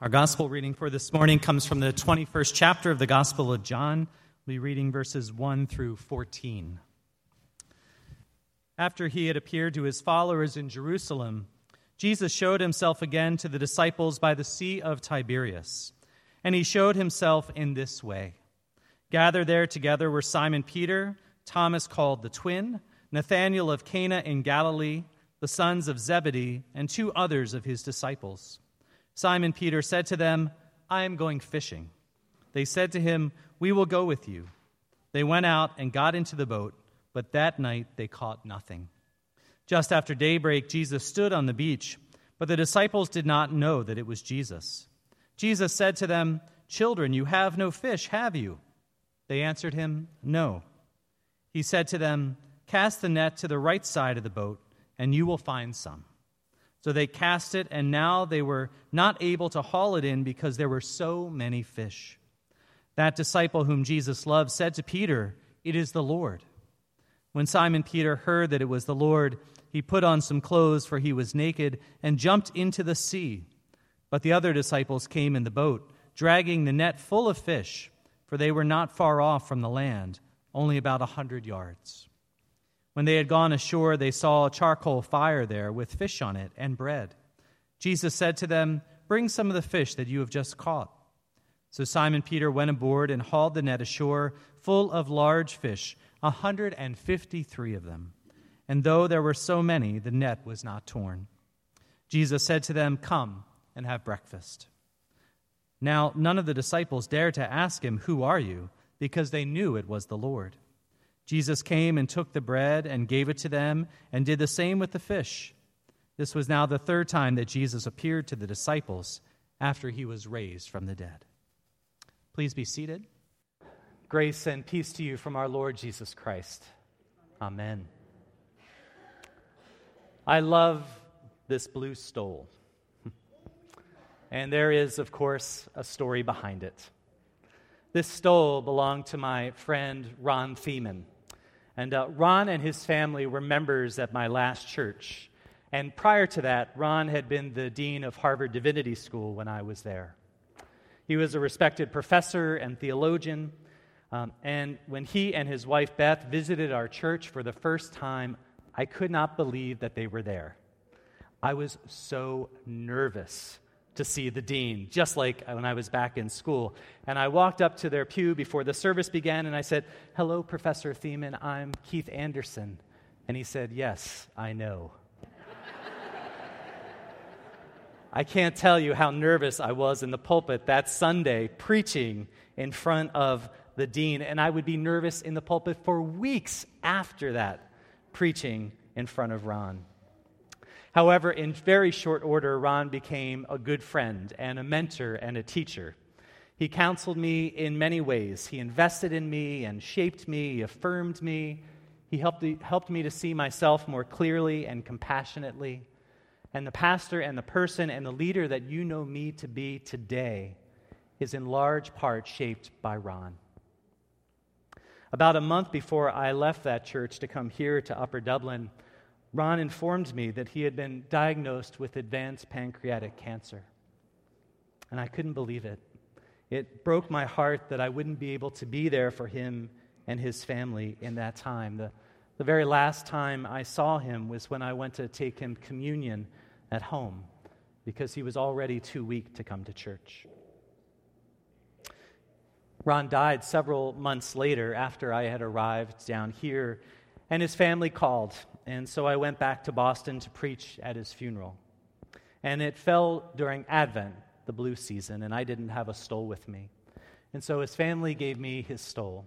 Our gospel reading for this morning comes from the 21st chapter of the Gospel of John. We'll be reading verses 1 through 14. After he had appeared to his followers in Jerusalem, Jesus showed himself again to the disciples by the Sea of Tiberias. And he showed himself in this way. Gathered there together were Simon Peter, Thomas called the twin, Nathanael of Cana in Galilee, the sons of Zebedee, and two others of his disciples. Simon Peter said to them, I am going fishing. They said to him, We will go with you. They went out and got into the boat, but that night they caught nothing. Just after daybreak, Jesus stood on the beach, but the disciples did not know that it was Jesus. Jesus said to them, Children, you have no fish, have you? They answered him, No. He said to them, Cast the net to the right side of the boat, and you will find some. So they cast it, and now they were not able to haul it in because there were so many fish. That disciple whom Jesus loved said to Peter, It is the Lord. When Simon Peter heard that it was the Lord, he put on some clothes, for he was naked, and jumped into the sea. But the other disciples came in the boat, dragging the net full of fish, for they were not far off from the land, only about a hundred yards. When they had gone ashore, they saw a charcoal fire there with fish on it and bread. Jesus said to them, Bring some of the fish that you have just caught. So Simon Peter went aboard and hauled the net ashore full of large fish, a 153 of them. And though there were so many, the net was not torn. Jesus said to them, Come and have breakfast. Now, none of the disciples dared to ask him, Who are you? because they knew it was the Lord. Jesus came and took the bread and gave it to them, and did the same with the fish. This was now the third time that Jesus appeared to the disciples after he was raised from the dead. Please be seated. Grace and peace to you from our Lord Jesus Christ. Amen. I love this blue stole. and there is, of course, a story behind it. This stole belonged to my friend Ron Thiemann. And uh, Ron and his family were members at my last church. And prior to that, Ron had been the dean of Harvard Divinity School when I was there. He was a respected professor and theologian. Um, and when he and his wife Beth visited our church for the first time, I could not believe that they were there. I was so nervous to see the dean, just like when I was back in school. And I walked up to their pew before the service began and I said, Hello, Professor Thiemann, I'm Keith Anderson. And he said, Yes, I know. I can't tell you how nervous I was in the pulpit that Sunday preaching in front of the dean. And I would be nervous in the pulpit for weeks after that, preaching in front of Ron. However, in very short order, Ron became a good friend and a mentor and a teacher. He counseled me in many ways. He invested in me and shaped me, affirmed me. He helped, helped me to see myself more clearly and compassionately. And the pastor and the person and the leader that you know me to be today is in large part shaped by Ron. About a month before I left that church to come here to Upper Dublin, Ron informed me that he had been diagnosed with advanced pancreatic cancer. And I couldn't believe it. It broke my heart that I wouldn't be able to be there for him and his family in that time. The, the very last time I saw him was when I went to take him communion at home because he was already too weak to come to church. Ron died several months later after I had arrived down here, and his family called and so I went back to Boston to preach at his funeral. And it fell during Advent, the blue season, and I didn't have a stole with me. And so his family gave me his stole,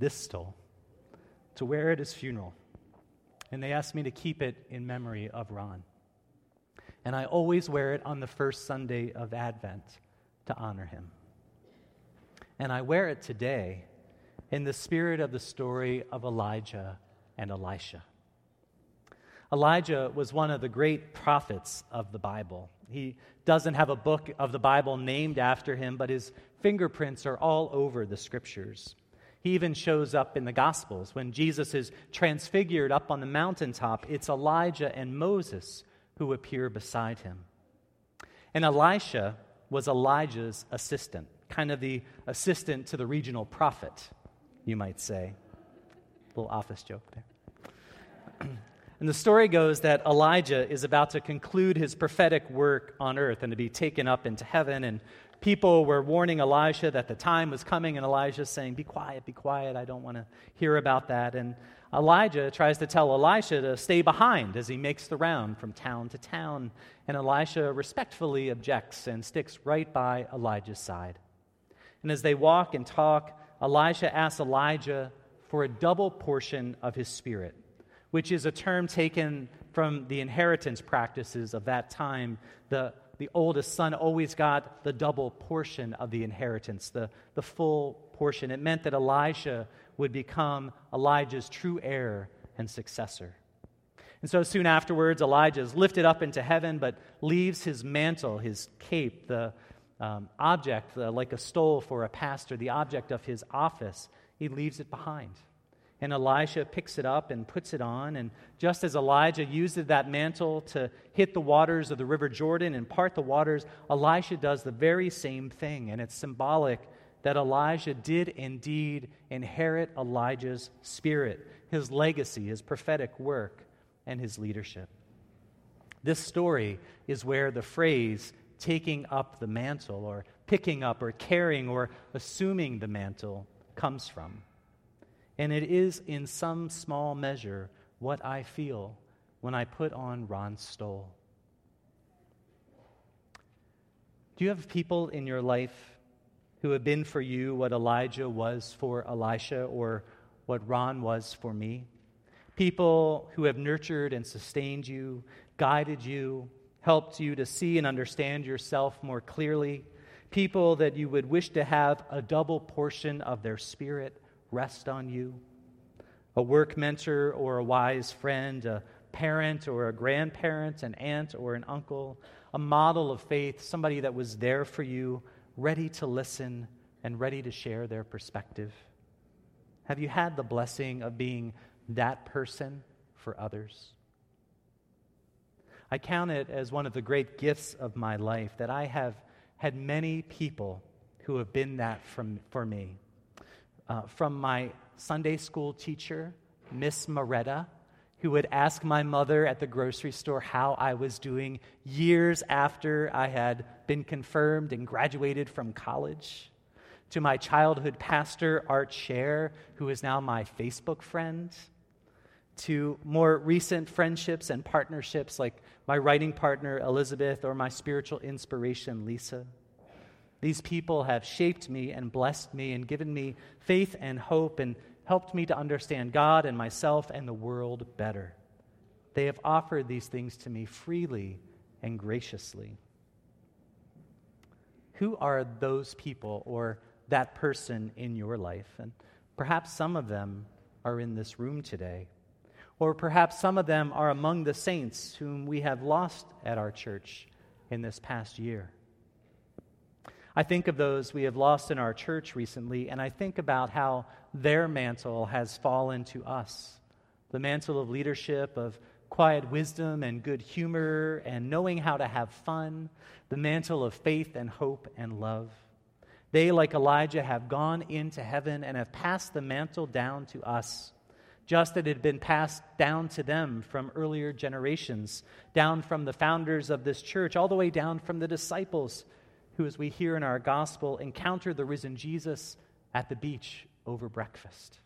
this stole, to wear at his funeral. And they asked me to keep it in memory of Ron. And I always wear it on the first Sunday of Advent to honor him. And I wear it today in the spirit of the story of Elijah and Elisha. Elijah was one of the great prophets of the Bible. He doesn't have a book of the Bible named after him, but his fingerprints are all over the scriptures. He even shows up in the Gospels. When Jesus is transfigured up on the mountaintop, it's Elijah and Moses who appear beside him. And Elisha was Elijah's assistant, kind of the assistant to the regional prophet, you might say. Little office joke there. and the story goes that Elijah is about to conclude his prophetic work on earth and to be taken up into heaven. And people were warning Elijah that the time was coming, and Elijah saying, Be quiet, be quiet, I don't want to hear about that. And Elijah tries to tell Elisha to stay behind as he makes the round from town to town. And Elisha respectfully objects and sticks right by Elijah's side. And as they walk and talk, Elisha asks Elijah for a double portion of his spirit, which is a term taken from the inheritance practices of that time. The, the oldest son always got the double portion of the inheritance, the, the full portion. It meant that Elisha would become Elijah's true heir and successor. And so soon afterwards, Elijah is lifted up into heaven, but leaves his mantle, his cape, the um, object, uh, like a stole for a pastor, the object of his office, he leaves it behind. And Elisha picks it up and puts it on. And just as Elijah used that mantle to hit the waters of the River Jordan and part the waters, Elisha does the very same thing. And it's symbolic that Elijah did indeed inherit Elijah's spirit, his legacy, his prophetic work, and his leadership. This story is where the phrase taking up the mantle, or picking up, or carrying, or assuming the mantle comes from. And it is, in some small measure, what I feel when I put on Ron stole. Do you have people in your life who have been for you what Elijah was for Elisha or what Ron was for me. People who have nurtured and sustained you, guided you, helped you to see and understand yourself more clearly. People that you would wish to have a double portion of their spirit rest on you. A work mentor or a wise friend, a parent or a grandparent, an aunt or an uncle, a model of faith, somebody that was there for you ready to listen and ready to share their perspective? Have you had the blessing of being that person for others? I count it as one of the great gifts of my life that I have had many people who have been that from, for me. Uh, from my Sunday school teacher, Miss Moretta, who would ask my mother at the grocery store how I was doing years after I had been confirmed and graduated from college. To my childhood pastor, Art Scher, who is now my Facebook friend. To more recent friendships and partnerships like my writing partner, Elizabeth, or my spiritual inspiration, Lisa. These people have shaped me and blessed me and given me faith and hope and helped me to understand God and myself and the world better. They have offered these things to me freely and graciously. Who are those people or that person in your life? And perhaps some of them are in this room today. Or perhaps some of them are among the saints whom we have lost at our church in this past year. I think of those we have lost in our church recently, and I think about how their mantle has fallen to us the mantle of leadership, of quiet wisdom and good humor, and knowing how to have fun, the mantle of faith and hope and love. They, like Elijah, have gone into heaven and have passed the mantle down to us, just as it had been passed down to them from earlier generations, down from the founders of this church, all the way down from the disciples who, as we hear in our gospel, encountered the risen Jesus at the beach over breakfast.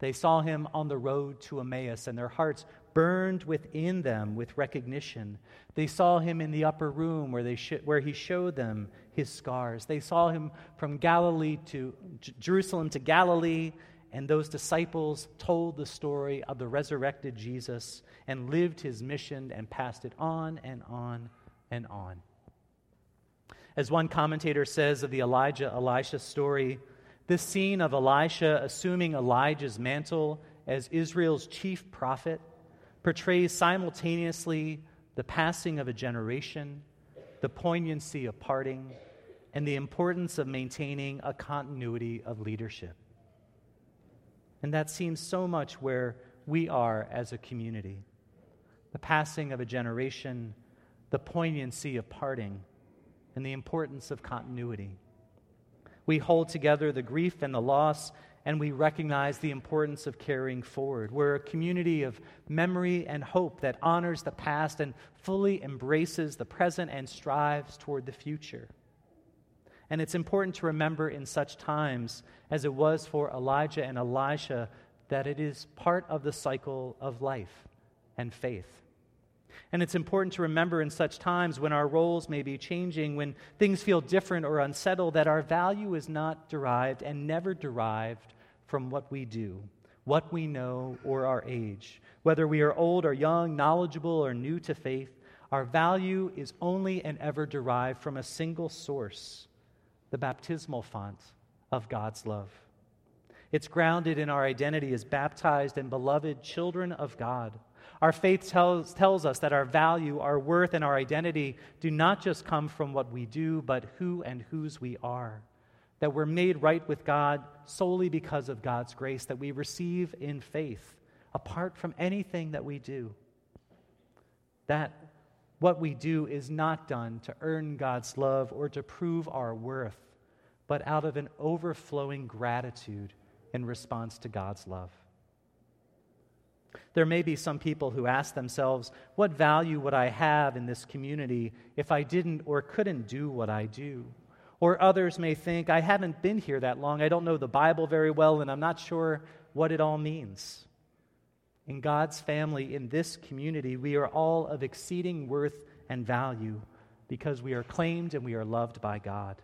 They saw him on the road to Emmaus, and their hearts burned within them with recognition. They saw him in the upper room where, they sh- where he showed them his scars. They saw him from Galilee to J- Jerusalem to Galilee, and those disciples told the story of the resurrected Jesus and lived his mission and passed it on and on and on. As one commentator says of the Elijah Elisha story, this scene of Elisha assuming Elijah's mantle as Israel's chief prophet portrays simultaneously the passing of a generation, the poignancy of parting, and the importance of maintaining a continuity of leadership. And that seems so much where we are as a community the passing of a generation, the poignancy of parting and the importance of continuity. We hold together the grief and the loss, and we recognize the importance of carrying forward. We're a community of memory and hope that honors the past and fully embraces the present and strives toward the future. And it's important to remember in such times, as it was for Elijah and Elisha, that it is part of the cycle of life and faith. And it's important to remember in such times when our roles may be changing, when things feel different or unsettled, that our value is not derived and never derived from what we do, what we know, or our age. Whether we are old or young, knowledgeable or new to faith, our value is only and ever derived from a single source the baptismal font of God's love. It's grounded in our identity as baptized and beloved children of God. Our faith tells, tells us that our value, our worth, and our identity do not just come from what we do, but who and whose we are. That we're made right with God solely because of God's grace that we receive in faith, apart from anything that we do. That what we do is not done to earn God's love or to prove our worth, but out of an overflowing gratitude in response to God's love. There may be some people who ask themselves, What value would I have in this community if I didn't or couldn't do what I do? Or others may think, I haven't been here that long, I don't know the Bible very well, and I'm not sure what it all means. In God's family, in this community, we are all of exceeding worth and value because we are claimed and we are loved by God.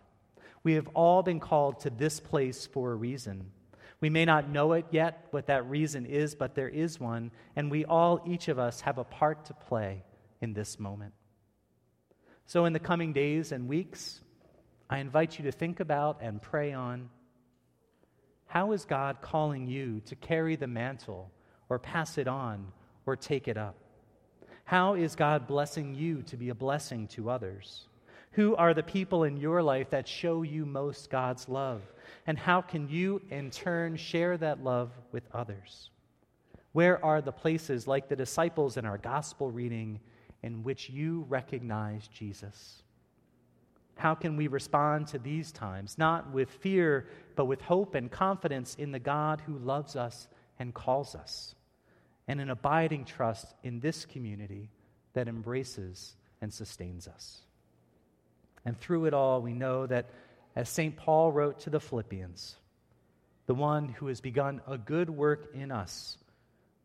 We have all been called to this place for a reason. We may not know it yet, what that reason is, but there is one, and we all, each of us, have a part to play in this moment. So, in the coming days and weeks, I invite you to think about and pray on how is God calling you to carry the mantle or pass it on or take it up? How is God blessing you to be a blessing to others? Who are the people in your life that show you most God's love? And how can you, in turn, share that love with others? Where are the places, like the disciples in our gospel reading, in which you recognize Jesus? How can we respond to these times, not with fear, but with hope and confidence in the God who loves us and calls us, and an abiding trust in this community that embraces and sustains us? And through it all, we know that, as St. Paul wrote to the Philippians, the one who has begun a good work in us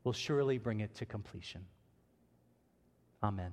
will surely bring it to completion. Amen.